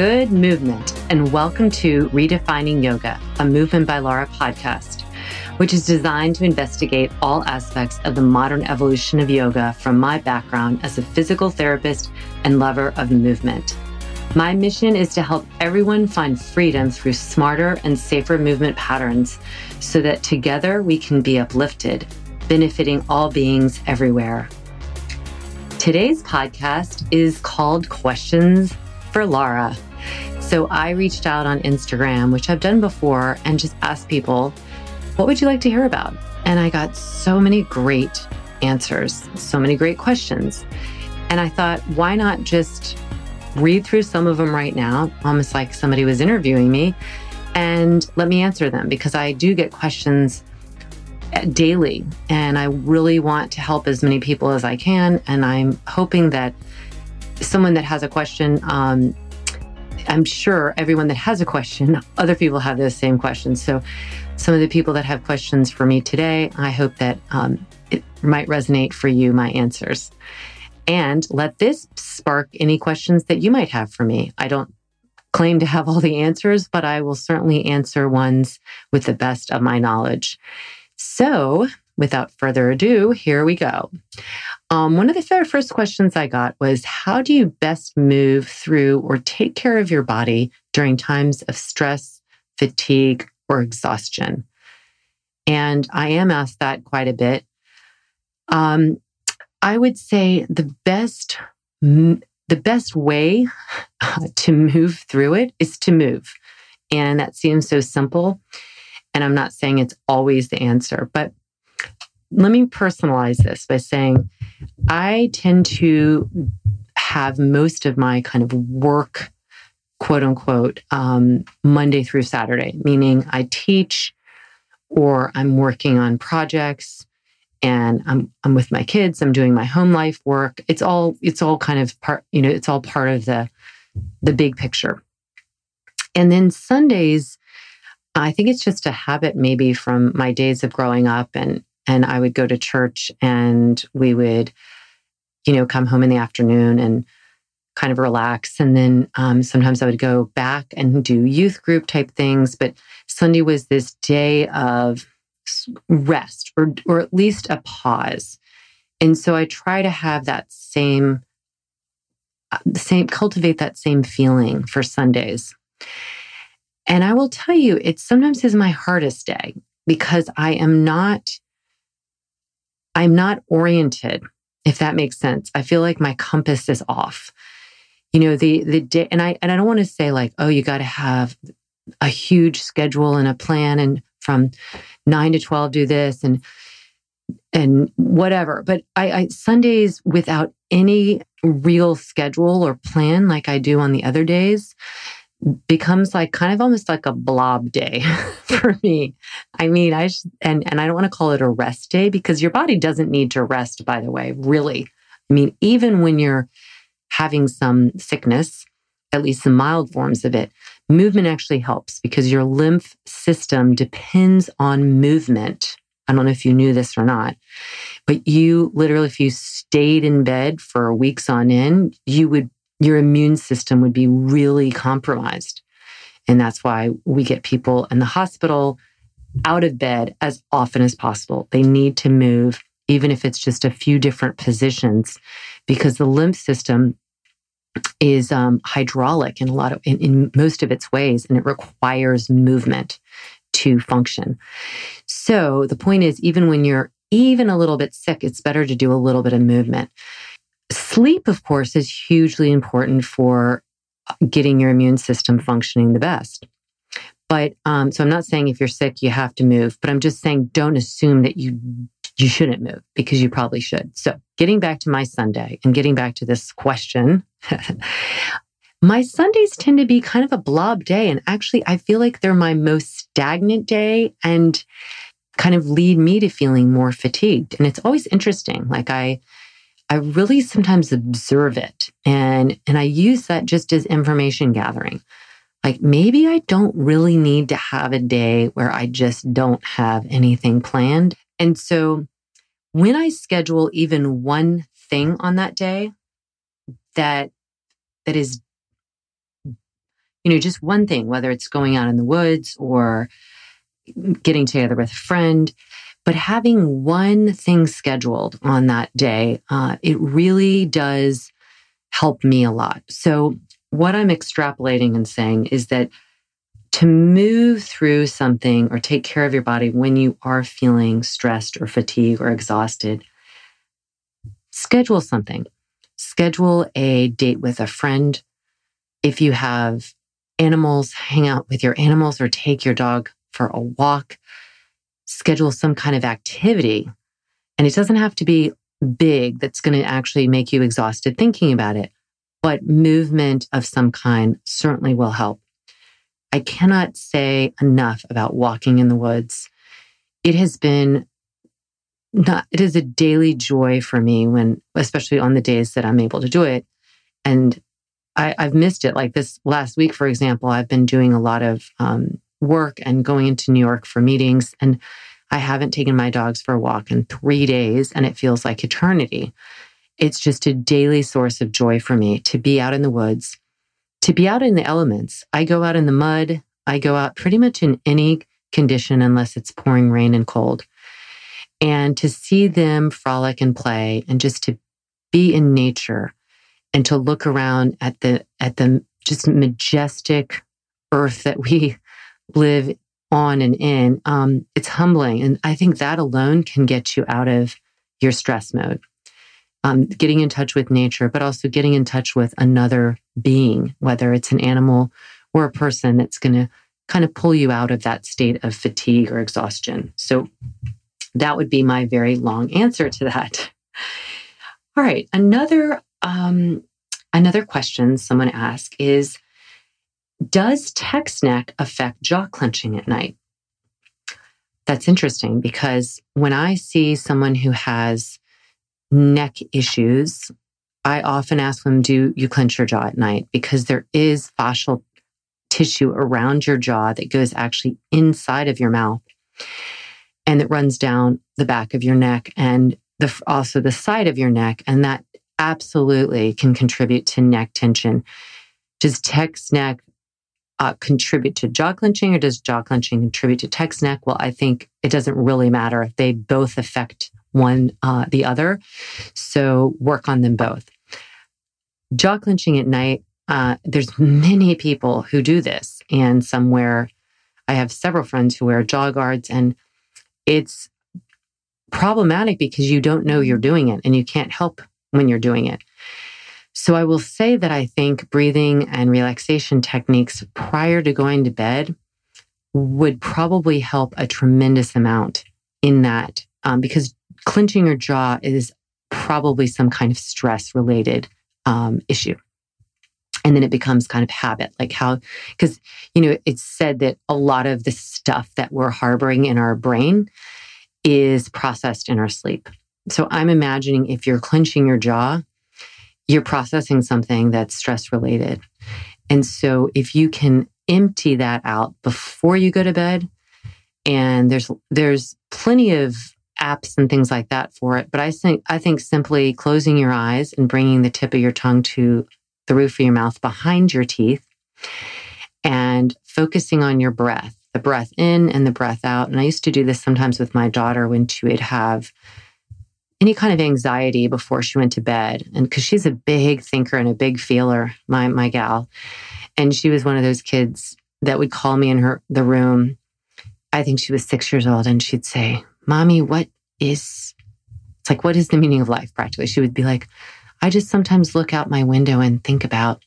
Good movement, and welcome to Redefining Yoga, a Movement by Lara podcast, which is designed to investigate all aspects of the modern evolution of yoga from my background as a physical therapist and lover of movement. My mission is to help everyone find freedom through smarter and safer movement patterns so that together we can be uplifted, benefiting all beings everywhere. Today's podcast is called Questions for Lara. So I reached out on Instagram, which I've done before, and just asked people, what would you like to hear about? And I got so many great answers, so many great questions. And I thought, why not just read through some of them right now, almost like somebody was interviewing me, and let me answer them because I do get questions daily and I really want to help as many people as I can. And I'm hoping that someone that has a question, um, I'm sure everyone that has a question, other people have those same questions. So, some of the people that have questions for me today, I hope that um, it might resonate for you, my answers. And let this spark any questions that you might have for me. I don't claim to have all the answers, but I will certainly answer ones with the best of my knowledge. So, without further ado, here we go. Um, one of the very first questions I got was How do you best move through or take care of your body during times of stress, fatigue, or exhaustion? And I am asked that quite a bit. Um, I would say the best, the best way to move through it is to move. And that seems so simple. And I'm not saying it's always the answer, but let me personalize this by saying I tend to have most of my kind of work, quote unquote, um, Monday through Saturday, meaning I teach or I'm working on projects and I'm I'm with my kids, I'm doing my home life work. It's all it's all kind of part, you know, it's all part of the the big picture. And then Sundays, I think it's just a habit maybe from my days of growing up and and I would go to church and we would, you know, come home in the afternoon and kind of relax. And then um, sometimes I would go back and do youth group type things. But Sunday was this day of rest or, or at least a pause. And so I try to have that same, uh, same, cultivate that same feeling for Sundays. And I will tell you, it sometimes is my hardest day because I am not I'm not oriented, if that makes sense. I feel like my compass is off. You know, the the day and I and I don't want to say like, oh, you got to have a huge schedule and a plan and from 9 to 12 do this and and whatever. But I, I Sundays without any real schedule or plan like I do on the other days, becomes like kind of almost like a blob day for me. I mean, I just, and and I don't want to call it a rest day because your body doesn't need to rest by the way, really. I mean, even when you're having some sickness, at least some mild forms of it, movement actually helps because your lymph system depends on movement. I don't know if you knew this or not, but you literally, if you stayed in bed for weeks on end, you would your immune system would be really compromised. And that's why we get people in the hospital out of bed as often as possible. They need to move, even if it's just a few different positions, because the lymph system is um, hydraulic in a lot of in, in most of its ways, and it requires movement to function. So the point is, even when you're even a little bit sick, it's better to do a little bit of movement. Sleep, of course, is hugely important for getting your immune system functioning the best. But um, so I'm not saying if you're sick you have to move, but I'm just saying don't assume that you you shouldn't move because you probably should. So getting back to my Sunday and getting back to this question, my Sundays tend to be kind of a blob day, and actually I feel like they're my most stagnant day and kind of lead me to feeling more fatigued. And it's always interesting. Like I I really sometimes observe it and and I use that just as information gathering. Like maybe I don't really need to have a day where I just don't have anything planned. And so when I schedule even one thing on that day that that is you know just one thing whether it's going out in the woods or getting together with a friend but having one thing scheduled on that day, uh, it really does help me a lot. So, what I'm extrapolating and saying is that to move through something or take care of your body when you are feeling stressed or fatigued or exhausted, schedule something. Schedule a date with a friend. If you have animals, hang out with your animals or take your dog for a walk schedule some kind of activity. And it doesn't have to be big that's going to actually make you exhausted thinking about it, but movement of some kind certainly will help. I cannot say enough about walking in the woods. It has been not, it is a daily joy for me when, especially on the days that I'm able to do it. And I, have missed it. Like this last week, for example, I've been doing a lot of um, work and going into New York for meetings. And I haven't taken my dogs for a walk in three days, and it feels like eternity. It's just a daily source of joy for me to be out in the woods, to be out in the elements. I go out in the mud. I go out pretty much in any condition unless it's pouring rain and cold. And to see them frolic and play and just to be in nature and to look around at the at the just majestic earth that we live on and in, um, it's humbling. And I think that alone can get you out of your stress mode. Um, getting in touch with nature, but also getting in touch with another being, whether it's an animal or a person that's going to kind of pull you out of that state of fatigue or exhaustion. So that would be my very long answer to that. All right, another um, another question someone asked is does text neck affect jaw clenching at night? That's interesting because when I see someone who has neck issues, I often ask them, Do you clench your jaw at night? Because there is fascial tissue around your jaw that goes actually inside of your mouth and it runs down the back of your neck and the, also the side of your neck. And that absolutely can contribute to neck tension. Does text neck uh, contribute to jaw clenching or does jaw clenching contribute to text neck? Well, I think it doesn't really matter. If they both affect one uh, the other. So work on them both. Jaw clenching at night, uh, there's many people who do this. And somewhere I have several friends who wear jaw guards and it's problematic because you don't know you're doing it and you can't help when you're doing it. So I will say that I think breathing and relaxation techniques prior to going to bed would probably help a tremendous amount in that um, because clenching your jaw is probably some kind of stress related um, issue. And then it becomes kind of habit, like how, because, you know, it's said that a lot of the stuff that we're harboring in our brain is processed in our sleep. So I'm imagining if you're clenching your jaw, you're processing something that's stress related. And so if you can empty that out before you go to bed, and there's there's plenty of apps and things like that for it, but I think I think simply closing your eyes and bringing the tip of your tongue to the roof of your mouth behind your teeth and focusing on your breath, the breath in and the breath out. And I used to do this sometimes with my daughter when she would have any kind of anxiety before she went to bed. And because she's a big thinker and a big feeler, my my gal. And she was one of those kids that would call me in her the room. I think she was six years old, and she'd say, Mommy, what is it's like what is the meaning of life practically? She would be like, I just sometimes look out my window and think about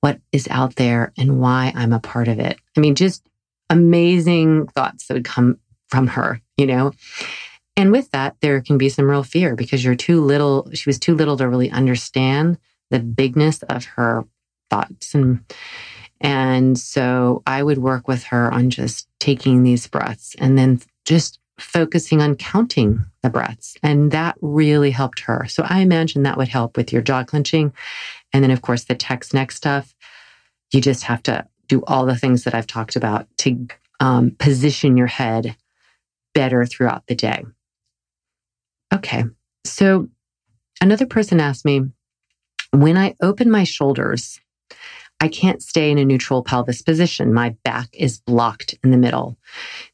what is out there and why I'm a part of it. I mean, just amazing thoughts that would come from her, you know? And with that, there can be some real fear because you're too little, she was too little to really understand the bigness of her thoughts. And, and so I would work with her on just taking these breaths and then just focusing on counting the breaths. And that really helped her. So I imagine that would help with your jaw clenching. And then, of course, the text neck stuff. You just have to do all the things that I've talked about to um, position your head better throughout the day. Okay. So another person asked me when I open my shoulders, I can't stay in a neutral pelvis position. My back is blocked in the middle.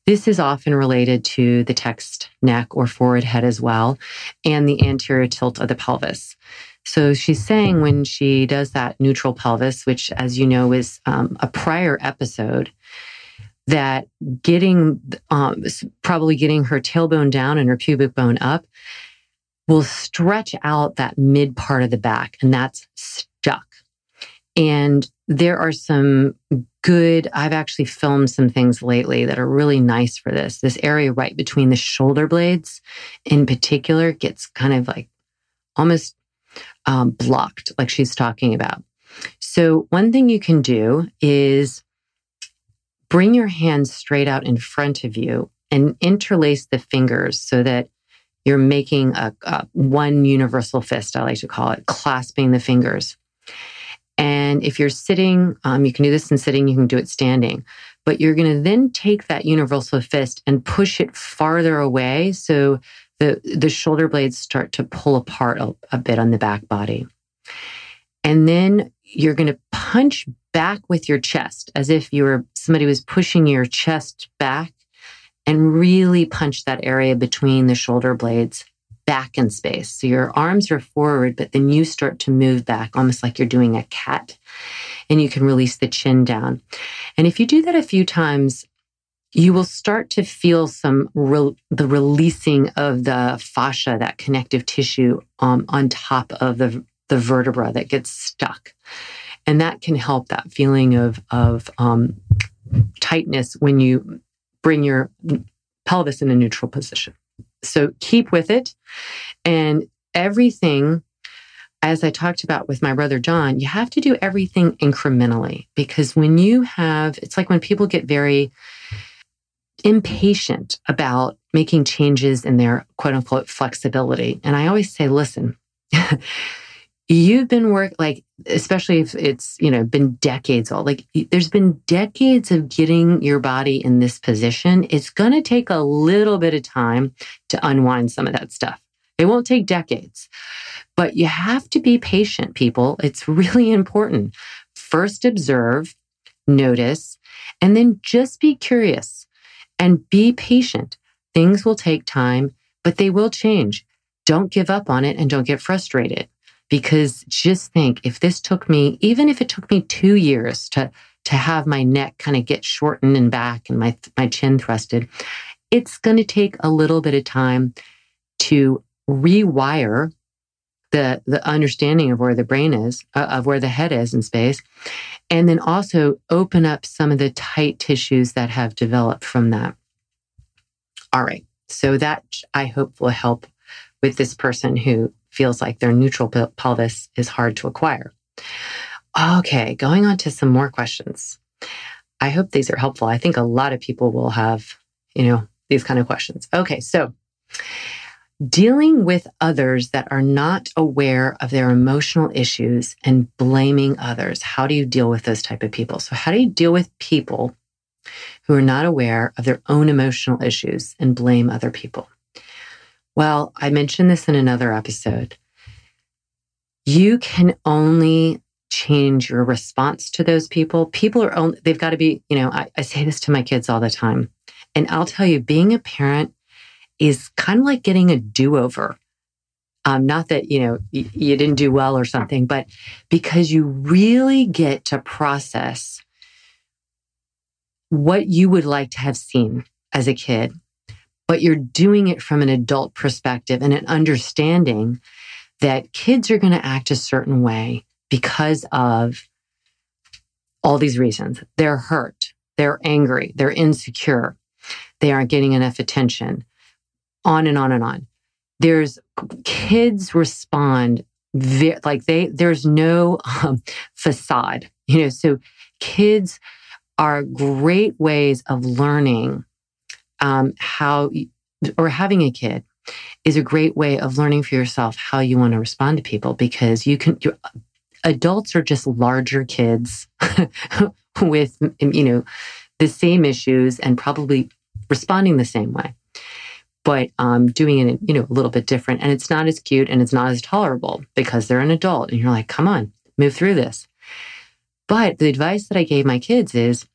This is often related to the text neck or forward head as well, and the anterior tilt of the pelvis. So she's saying when she does that neutral pelvis, which, as you know, is um, a prior episode, that getting um, probably getting her tailbone down and her pubic bone up will stretch out that mid part of the back, and that's stuck. And there are some good, I've actually filmed some things lately that are really nice for this. This area right between the shoulder blades in particular gets kind of like almost um, blocked, like she's talking about. So, one thing you can do is bring your hands straight out in front of you and interlace the fingers so that you're making a, a one universal fist, I like to call it, clasping the fingers. And if you're sitting, um, you can do this in sitting, you can do it standing. But you're going to then take that universal fist and push it farther away. So the, the shoulder blades start to pull apart a, a bit on the back body. And then you're going to punch back with your chest as if you were somebody was pushing your chest back and really punch that area between the shoulder blades back in space. So your arms are forward, but then you start to move back almost like you're doing a cat and you can release the chin down. And if you do that a few times, you will start to feel some re- the releasing of the fascia, that connective tissue um, on top of the, the vertebra that gets stuck. And that can help that feeling of, of um, tightness when you bring your pelvis in a neutral position. So keep with it. And everything, as I talked about with my brother John, you have to do everything incrementally because when you have, it's like when people get very impatient about making changes in their quote unquote flexibility. And I always say, listen, you've been work like especially if it's you know been decades old like there's been decades of getting your body in this position. It's going to take a little bit of time to unwind some of that stuff. It won't take decades but you have to be patient people. It's really important. First observe notice and then just be curious and be patient. Things will take time but they will change. Don't give up on it and don't get frustrated because just think if this took me, even if it took me two years to, to have my neck kind of get shortened and back and my, my chin thrusted, it's going to take a little bit of time to rewire the, the understanding of where the brain is, uh, of where the head is in space. And then also open up some of the tight tissues that have developed from that. All right. So that I hope will help with this person who feels like their neutral pelvis is hard to acquire. Okay, going on to some more questions. I hope these are helpful. I think a lot of people will have, you know, these kind of questions. Okay, so dealing with others that are not aware of their emotional issues and blaming others. How do you deal with those type of people? So how do you deal with people who are not aware of their own emotional issues and blame other people? Well, I mentioned this in another episode. You can only change your response to those people. People are only, they've got to be, you know, I, I say this to my kids all the time. And I'll tell you, being a parent is kind of like getting a do over. Um, not that, you know, you didn't do well or something, but because you really get to process what you would like to have seen as a kid, but you're doing it from an adult perspective and an understanding that kids are going to act a certain way because of all these reasons. They're hurt, they're angry, they're insecure, they aren't getting enough attention, on and on and on. There's kids respond like they, there's no um, facade, you know, so kids are great ways of learning um, how, or having a kid is a great way of learning for yourself how you want to respond to people because you can, adults are just larger kids with, you know, the same issues and probably responding the same way, but um, doing it, you know, a little bit different. And it's not as cute and it's not as tolerable because they're an adult. And you're like, come on, move through this. But the advice that I gave my kids is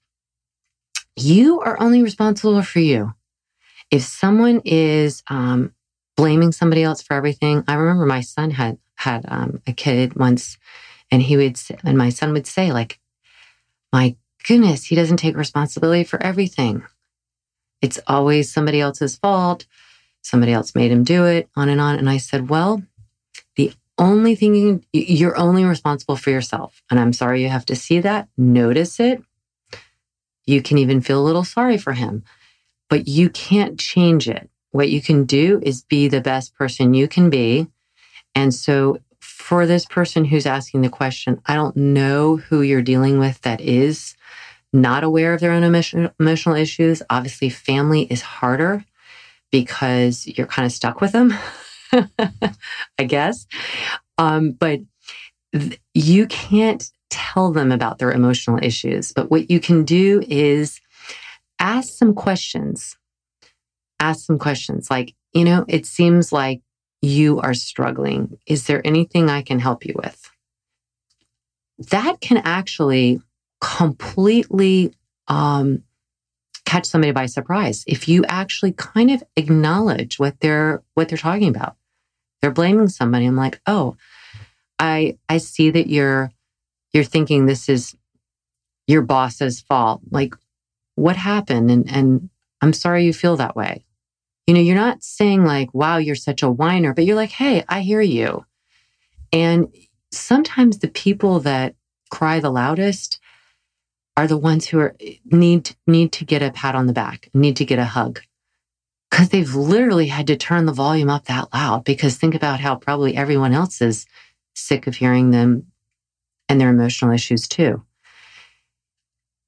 you are only responsible for you. If someone is um, blaming somebody else for everything, I remember my son had had um, a kid once, and he would and my son would say like, "My goodness, he doesn't take responsibility for everything. It's always somebody else's fault. Somebody else made him do it, on and on." And I said, "Well, the only thing you you're only responsible for yourself, and I'm sorry you have to see that. Notice it." You can even feel a little sorry for him, but you can't change it. What you can do is be the best person you can be. And so, for this person who's asking the question, I don't know who you're dealing with that is not aware of their own emotional issues. Obviously, family is harder because you're kind of stuck with them, I guess. Um, but th- you can't tell them about their emotional issues. But what you can do is ask some questions. Ask some questions like, you know, it seems like you are struggling. Is there anything I can help you with? That can actually completely um, catch somebody by surprise if you actually kind of acknowledge what they're what they're talking about. They're blaming somebody. I'm like, oh, I I see that you're you're thinking this is your boss's fault. Like, what happened? And, and I'm sorry you feel that way. You know, you're not saying like, wow, you're such a whiner, but you're like, hey, I hear you. And sometimes the people that cry the loudest are the ones who are need need to get a pat on the back, need to get a hug. Cause they've literally had to turn the volume up that loud because think about how probably everyone else is sick of hearing them and their emotional issues too.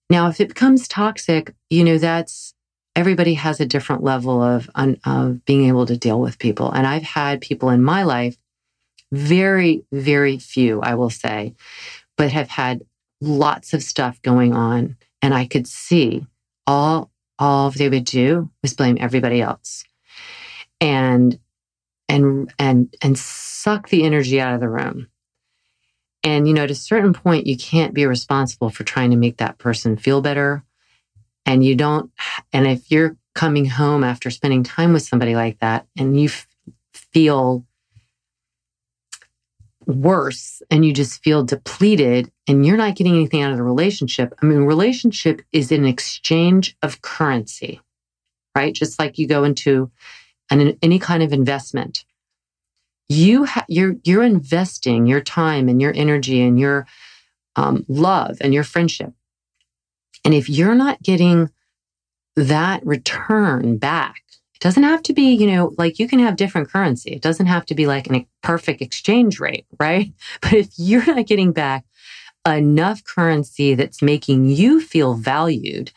Now, if it becomes toxic, you know, that's everybody has a different level of, of being able to deal with people. And I've had people in my life, very, very few, I will say, but have had lots of stuff going on. And I could see all, all they would do was blame everybody else and, and, and, and suck the energy out of the room. And, you know, at a certain point, you can't be responsible for trying to make that person feel better. And you don't, and if you're coming home after spending time with somebody like that and you f- feel worse and you just feel depleted and you're not getting anything out of the relationship. I mean, relationship is an exchange of currency, right? Just like you go into an, any kind of investment you ha- you're you're investing your time and your energy and your um, love and your friendship. And if you're not getting that return back it doesn't have to be you know like you can have different currency. It doesn't have to be like a perfect exchange rate right? But if you're not getting back enough currency that's making you feel valued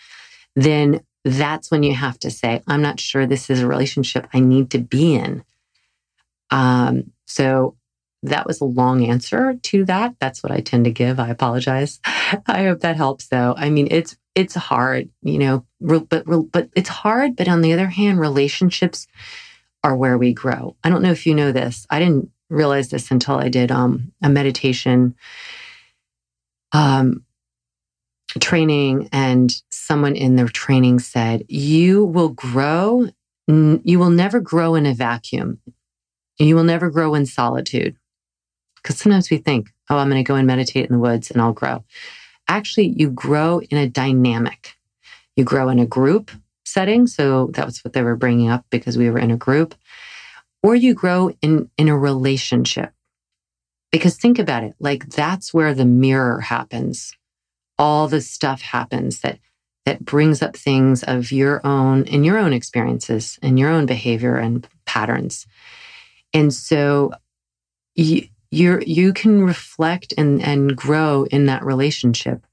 then that's when you have to say i'm not sure this is a relationship i need to be in um, so that was a long answer to that. That's what I tend to give. I apologize. I hope that helps though. I mean, it's, it's hard, you know, but, but it's hard. But on the other hand, relationships are where we grow. I don't know if you know this. I didn't realize this until I did um, a meditation um, training, and someone in their training said, You will grow you will never grow in a vacuum. You will never grow in solitude. Because sometimes we think, oh, I'm going to go and meditate in the woods and I'll grow. Actually, you grow in a dynamic. You grow in a group setting. So that was what they were bringing up because we were in a group. Or you grow in, in a relationship. Because think about it like that's where the mirror happens. All the stuff happens that that brings up things of your own and your own experiences and your own behavior and patterns. And so you you you can reflect and and grow in that relationship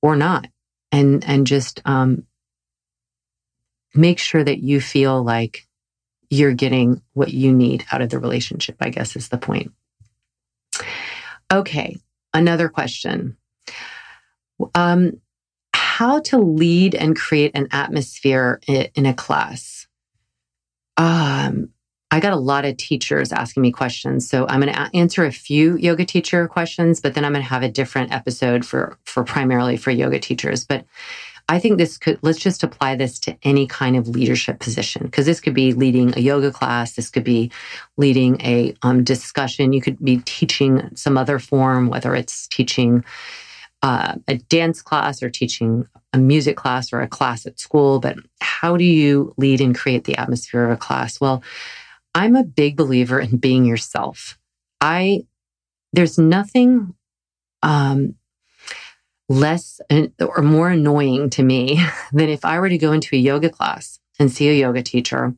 or not. And and just um, make sure that you feel like you're getting what you need out of the relationship i guess is the point. Okay another question. Um, how to lead and create an atmosphere in a class. Um, I got a lot of teachers asking me questions, so I'm going to answer a few yoga teacher questions, but then I'm going to have a different episode for for primarily for yoga teachers. But I think this could let's just apply this to any kind of leadership position because this could be leading a yoga class, this could be leading a um, discussion, you could be teaching some other form, whether it's teaching uh, a dance class or teaching a music class or a class at school, but how do you lead and create the atmosphere of a class? Well, I'm a big believer in being yourself. I there's nothing um, less or more annoying to me than if I were to go into a yoga class and see a yoga teacher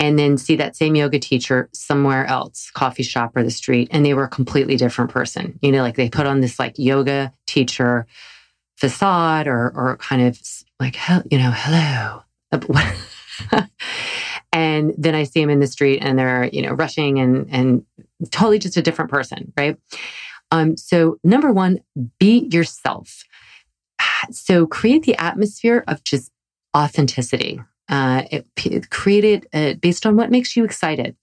and then see that same yoga teacher somewhere else, coffee shop or the street, and they were a completely different person. You know, like they put on this like yoga teacher facade or or kind of like you know, hello. and then I see them in the street and they're, you know, rushing and and totally just a different person, right? Um, so number one, be yourself. So create the atmosphere of just authenticity uh, it, it uh, based on what makes you excited.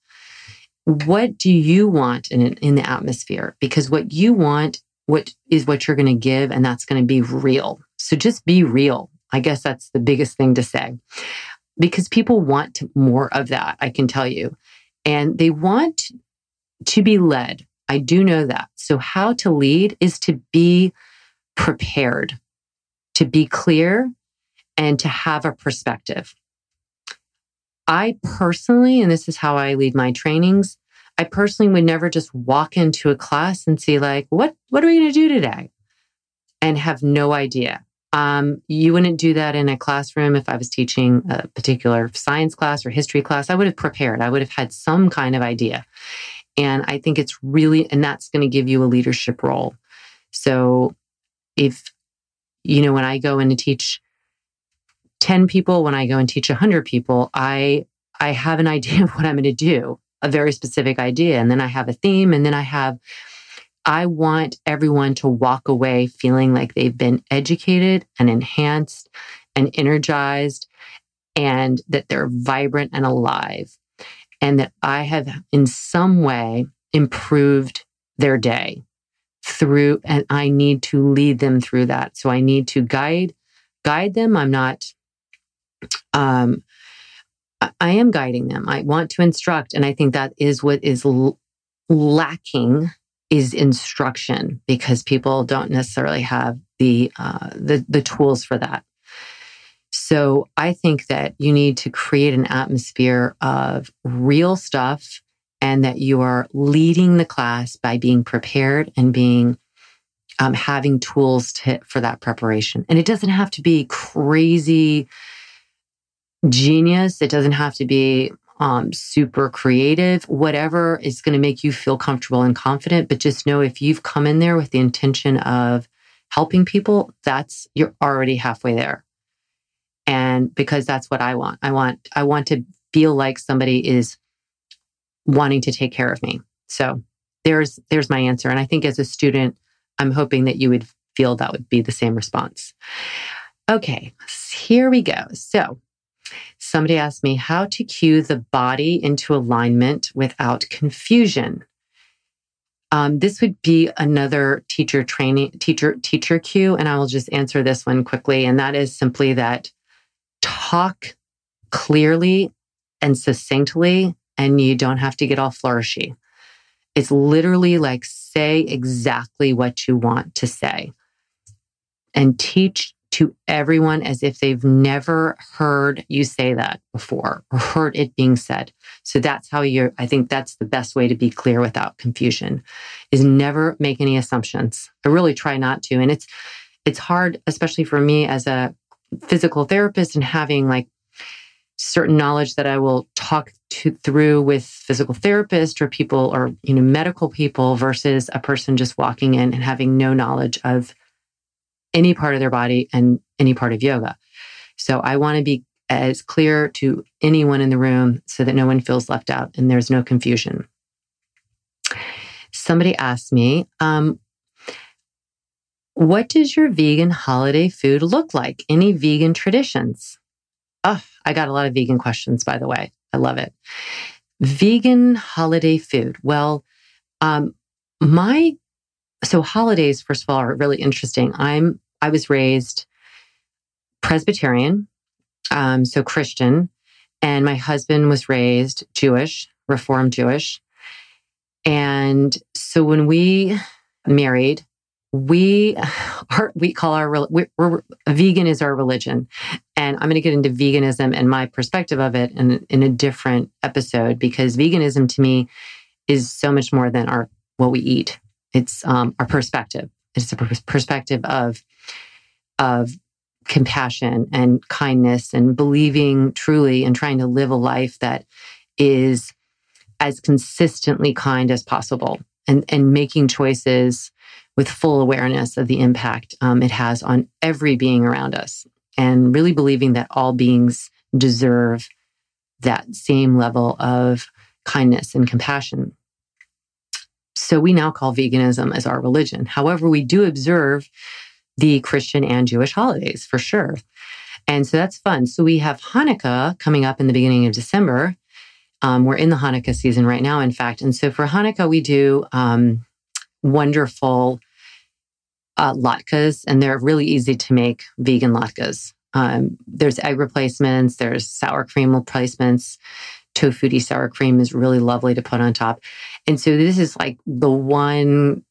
What do you want in in the atmosphere? Because what you want, what is what you're going to give, and that's going to be real. So just be real. I guess that's the biggest thing to say, because people want more of that. I can tell you, and they want to be led. I do know that. So how to lead is to be prepared, to be clear, and to have a perspective. I personally, and this is how I lead my trainings, I personally would never just walk into a class and see like, what, what are we going to do today? And have no idea. Um, you wouldn't do that in a classroom if I was teaching a particular science class or history class. I would have prepared. I would have had some kind of idea. And I think it's really, and that's going to give you a leadership role. So if, you know, when I go in to teach 10 people, when I go and teach 100 people, I I have an idea of what I'm going to do, a very specific idea, and then I have a theme and then I have I want everyone to walk away feeling like they've been educated and enhanced and energized and that they're vibrant and alive and that I have in some way improved their day through and I need to lead them through that. So I need to guide guide them. I'm not um, I am guiding them. I want to instruct. And I think that is what is l- lacking is instruction because people don't necessarily have the, uh, the, the tools for that. So I think that you need to create an atmosphere of real stuff and that you are leading the class by being prepared and being um, having tools to, for that preparation. And it doesn't have to be crazy genius. It doesn't have to be um, super creative, whatever is going to make you feel comfortable and confident. But just know if you've come in there with the intention of helping people, that's you're already halfway there. And because that's what I want. I want I want to feel like somebody is wanting to take care of me. So there's there's my answer. And I think as a student, I'm hoping that you would feel that would be the same response. Okay, here we go. So Somebody asked me how to cue the body into alignment without confusion. Um, this would be another teacher training, teacher, teacher cue. And I will just answer this one quickly. And that is simply that talk clearly and succinctly, and you don't have to get all flourishy. It's literally like say exactly what you want to say and teach to everyone as if they've never heard you say that before or heard it being said. So that's how you're, I think that's the best way to be clear without confusion is never make any assumptions. I really try not to. And it's, it's hard, especially for me as a physical therapist and having like certain knowledge that I will talk to, through with physical therapists or people or you know medical people versus a person just walking in and having no knowledge of any part of their body and any part of yoga. So I want to be as clear to anyone in the room so that no one feels left out and there's no confusion. Somebody asked me, um, what does your vegan holiday food look like? Any vegan traditions? Oh, I got a lot of vegan questions, by the way. I love it. Vegan holiday food. Well, um, my so holidays, first of all, are really interesting. I'm I was raised Presbyterian, um, so Christian, and my husband was raised Jewish, Reformed Jewish. And so when we married, we are, we call our we're, we're, vegan is our religion and i'm going to get into veganism and my perspective of it in, in a different episode because veganism to me is so much more than our what we eat it's um, our perspective it's a perspective of of compassion and kindness and believing truly and trying to live a life that is as consistently kind as possible and and making choices with full awareness of the impact um, it has on every being around us and really believing that all beings deserve that same level of kindness and compassion. So we now call veganism as our religion. However, we do observe the Christian and Jewish holidays for sure. And so that's fun. So we have Hanukkah coming up in the beginning of December. Um, we're in the Hanukkah season right now, in fact. And so for Hanukkah, we do um, wonderful uh, latkes, and they're really easy to make vegan latkes. Um, there's egg replacements, there's sour cream replacements. Tofu sour cream is really lovely to put on top. And so this is like the one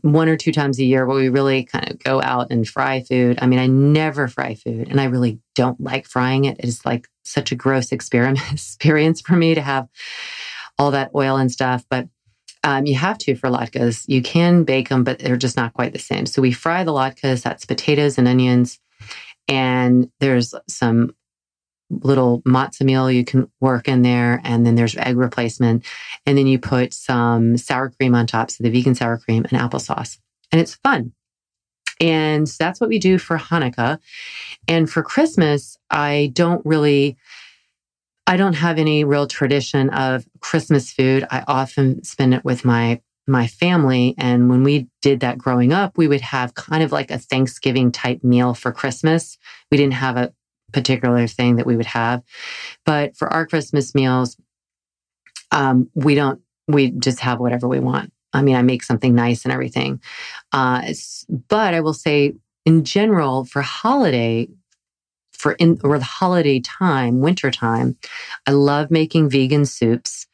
one or two times a year where we really kind of go out and fry food. I mean, I never fry food and I really don't like frying it. It is like such a gross experience for me to have all that oil and stuff. But um, you have to for latkes. You can bake them, but they're just not quite the same. So we fry the latkes. That's potatoes and onions, and there's some little matzah meal you can work in there, and then there's egg replacement, and then you put some sour cream on top, so the vegan sour cream and applesauce, and it's fun. And that's what we do for Hanukkah. And for Christmas, I don't really I don't have any real tradition of Christmas food. I often spend it with my my family and when we did that growing up, we would have kind of like a Thanksgiving type meal for Christmas. We didn't have a particular thing that we would have. But for our Christmas meals, um, we don't we just have whatever we want. I mean, I make something nice and everything. Uh, but I will say, in general, for holiday for in or the holiday time, winter time, I love making vegan soups.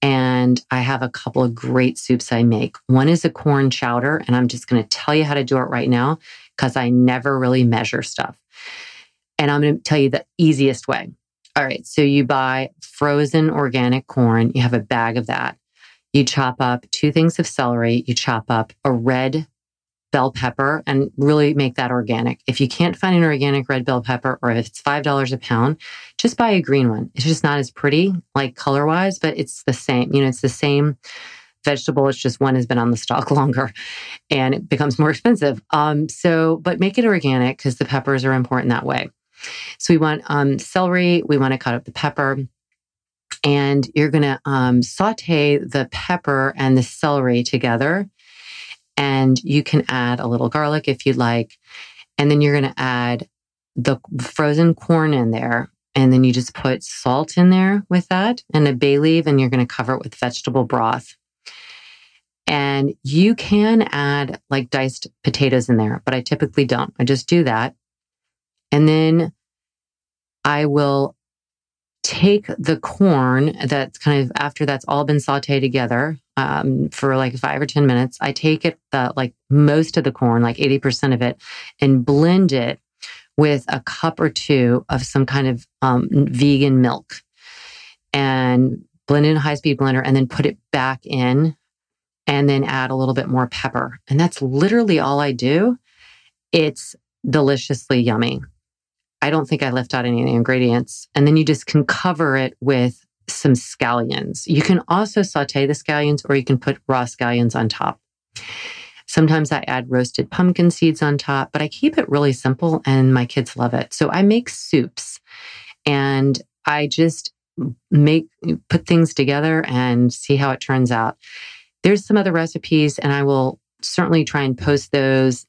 And I have a couple of great soups I make. One is a corn chowder, and I'm just going to tell you how to do it right now because I never really measure stuff. And I'm going to tell you the easiest way. All right. So you buy frozen organic corn, you have a bag of that. You chop up two things of celery, you chop up a red bell pepper and really make that organic. If you can't find an organic red bell pepper or if it's $5 a pound, just buy a green one. It's just not as pretty, like color wise, but it's the same. You know, it's the same vegetable. It's just one has been on the stalk longer and it becomes more expensive. Um, so, but make it organic because the peppers are important that way. So we want um, celery. We want to cut up the pepper. And you're going to um, saute the pepper and the celery together and you can add a little garlic if you'd like. And then you're going to add the frozen corn in there. And then you just put salt in there with that and a bay leaf, and you're going to cover it with vegetable broth. And you can add like diced potatoes in there, but I typically don't. I just do that. And then I will take the corn that's kind of after that's all been sauteed together um, for like five or 10 minutes. I take it, the, like most of the corn, like 80% of it, and blend it with a cup or two of some kind of um, vegan milk and blend it in a high speed blender and then put it back in and then add a little bit more pepper. And that's literally all I do. It's deliciously yummy. I don't think I left out any of the ingredients. And then you just can cover it with some scallions. You can also saute the scallions or you can put raw scallions on top. Sometimes I add roasted pumpkin seeds on top, but I keep it really simple and my kids love it. So I make soups and I just make put things together and see how it turns out. There's some other recipes and I will certainly try and post those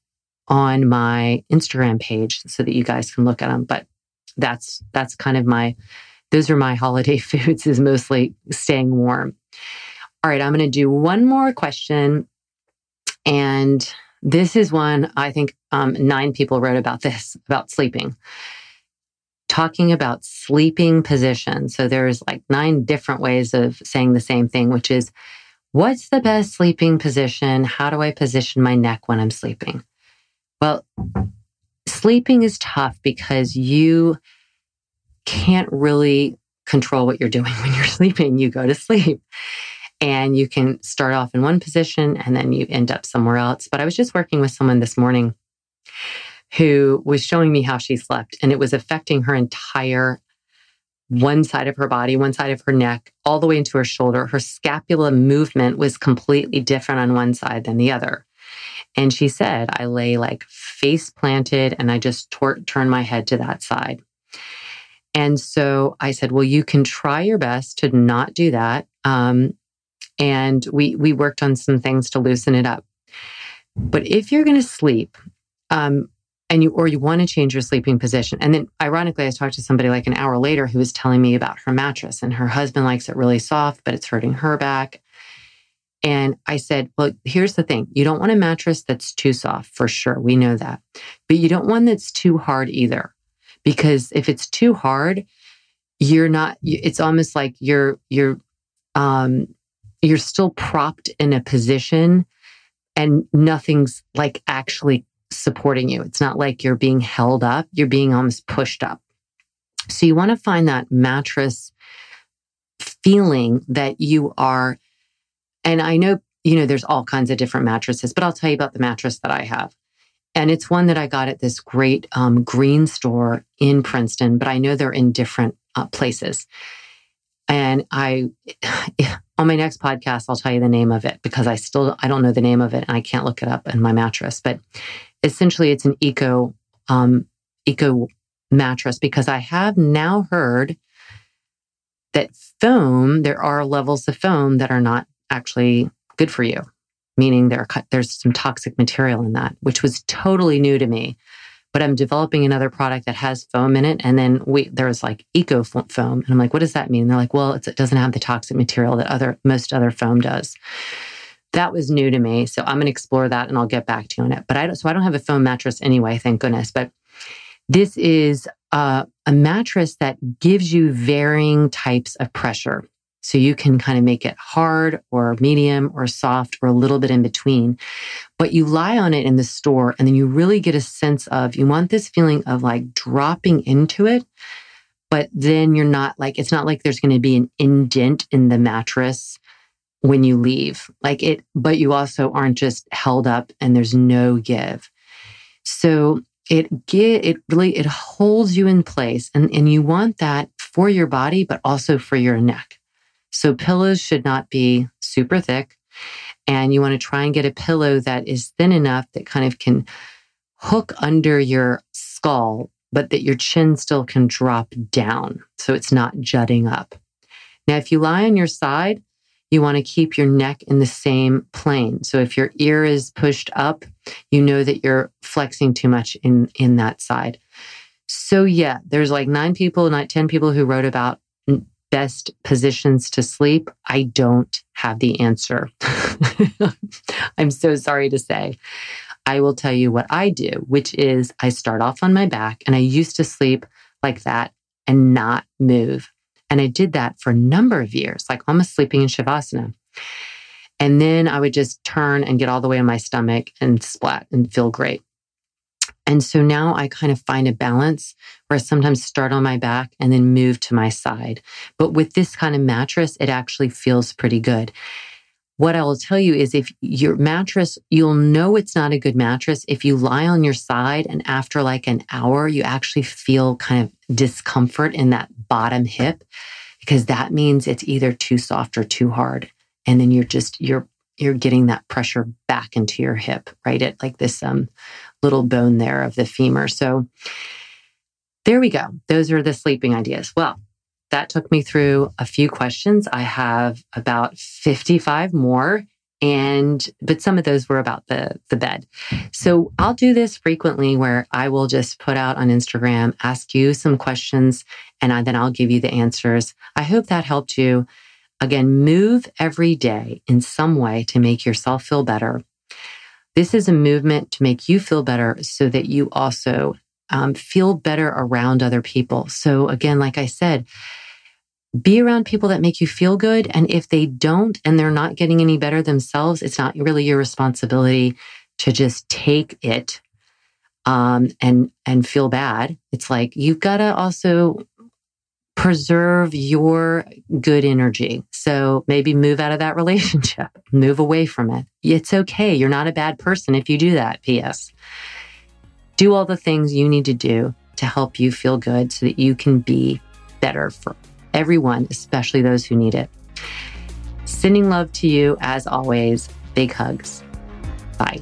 on my Instagram page so that you guys can look at them. But that's that's kind of my those are my holiday foods is mostly staying warm. All right, I'm going to do one more question. And this is one I think um, nine people wrote about this, about sleeping. Talking about sleeping position. So there's like nine different ways of saying the same thing, which is what's the best sleeping position? How do I position my neck when I'm sleeping? Well, sleeping is tough because you can't really control what you're doing when you're sleeping. You go to sleep and you can start off in one position and then you end up somewhere else. But I was just working with someone this morning who was showing me how she slept and it was affecting her entire one side of her body, one side of her neck, all the way into her shoulder. Her scapula movement was completely different on one side than the other. And she said, I lay like face planted and I just tor- turn my head to that side. And so I said, well, you can try your best to not do that. Um, and we, we worked on some things to loosen it up. But if you're going to sleep, um, and you, or you want to change your sleeping position. And then ironically, I talked to somebody like an hour later who was telling me about her mattress and her husband likes it really soft, but it's hurting her back. And I said, well, here's the thing. You don't want a mattress that's too soft for sure. We know that. But you don't want that's too hard either. Because if it's too hard, you're not, it's almost like you're, you're, um, you're still propped in a position and nothing's like actually supporting you. It's not like you're being held up. You're being almost pushed up. So you want to find that mattress feeling that you are and I know, you know, there's all kinds of different mattresses, but I'll tell you about the mattress that I have. And it's one that I got at this great um, green store in Princeton, but I know they're in different uh, places. And I, on my next podcast, I'll tell you the name of it because I still, I don't know the name of it and I can't look it up in my mattress. But essentially, it's an eco, um, eco mattress because I have now heard that foam, there are levels of foam that are not actually good for you, meaning there are, there's some toxic material in that, which was totally new to me. But I'm developing another product that has foam in it. And then we, there was like eco foam. And I'm like, what does that mean? And they're like, well, it doesn't have the toxic material that other, most other foam does. That was new to me. So I'm going to explore that and I'll get back to you on it. But I don't, so I don't have a foam mattress anyway, thank goodness. But this is uh, a mattress that gives you varying types of pressure. So you can kind of make it hard or medium or soft or a little bit in between. But you lie on it in the store and then you really get a sense of, you want this feeling of like dropping into it. But then you're not like, it's not like there's going to be an indent in the mattress when you leave. Like it, but you also aren't just held up and there's no give. So it get it really it holds you in place and, and you want that for your body, but also for your neck. So pillows should not be super thick. And you want to try and get a pillow that is thin enough that kind of can hook under your skull, but that your chin still can drop down. So it's not jutting up. Now, if you lie on your side, you want to keep your neck in the same plane. So if your ear is pushed up, you know that you're flexing too much in, in that side. So yeah, there's like nine people, not 10 people who wrote about best positions to sleep, I don't have the answer. I'm so sorry to say. I will tell you what I do, which is I start off on my back and I used to sleep like that and not move. And I did that for a number of years, like almost sleeping in Shavasana. And then I would just turn and get all the way on my stomach and splat and feel great. And so now I kind of find a balance where I sometimes start on my back and then move to my side. But with this kind of mattress, it actually feels pretty good. What I will tell you is if your mattress, you'll know it's not a good mattress if you lie on your side and after like an hour, you actually feel kind of discomfort in that bottom hip because that means it's either too soft or too hard. And then you're just, you're, you're getting that pressure back into your hip, right? At like this um, little bone there of the femur. So there we go. Those are the sleeping ideas. Well, that took me through a few questions. I have about 55 more and but some of those were about the the bed. So I'll do this frequently where I will just put out on Instagram, ask you some questions and I, then I'll give you the answers. I hope that helped you. Again, move every day in some way to make yourself feel better. This is a movement to make you feel better so that you also um, feel better around other people. So again, like I said, be around people that make you feel good. And if they don't and they're not getting any better themselves, it's not really your responsibility to just take it um, and and feel bad. It's like you've got to also preserve your good energy. So maybe move out of that relationship, move away from it. It's okay. You're not a bad person if you do that. P.S. Do all the things you need to do to help you feel good so that you can be better for everyone, especially those who need it. Sending love to you as always. Big hugs. Bye.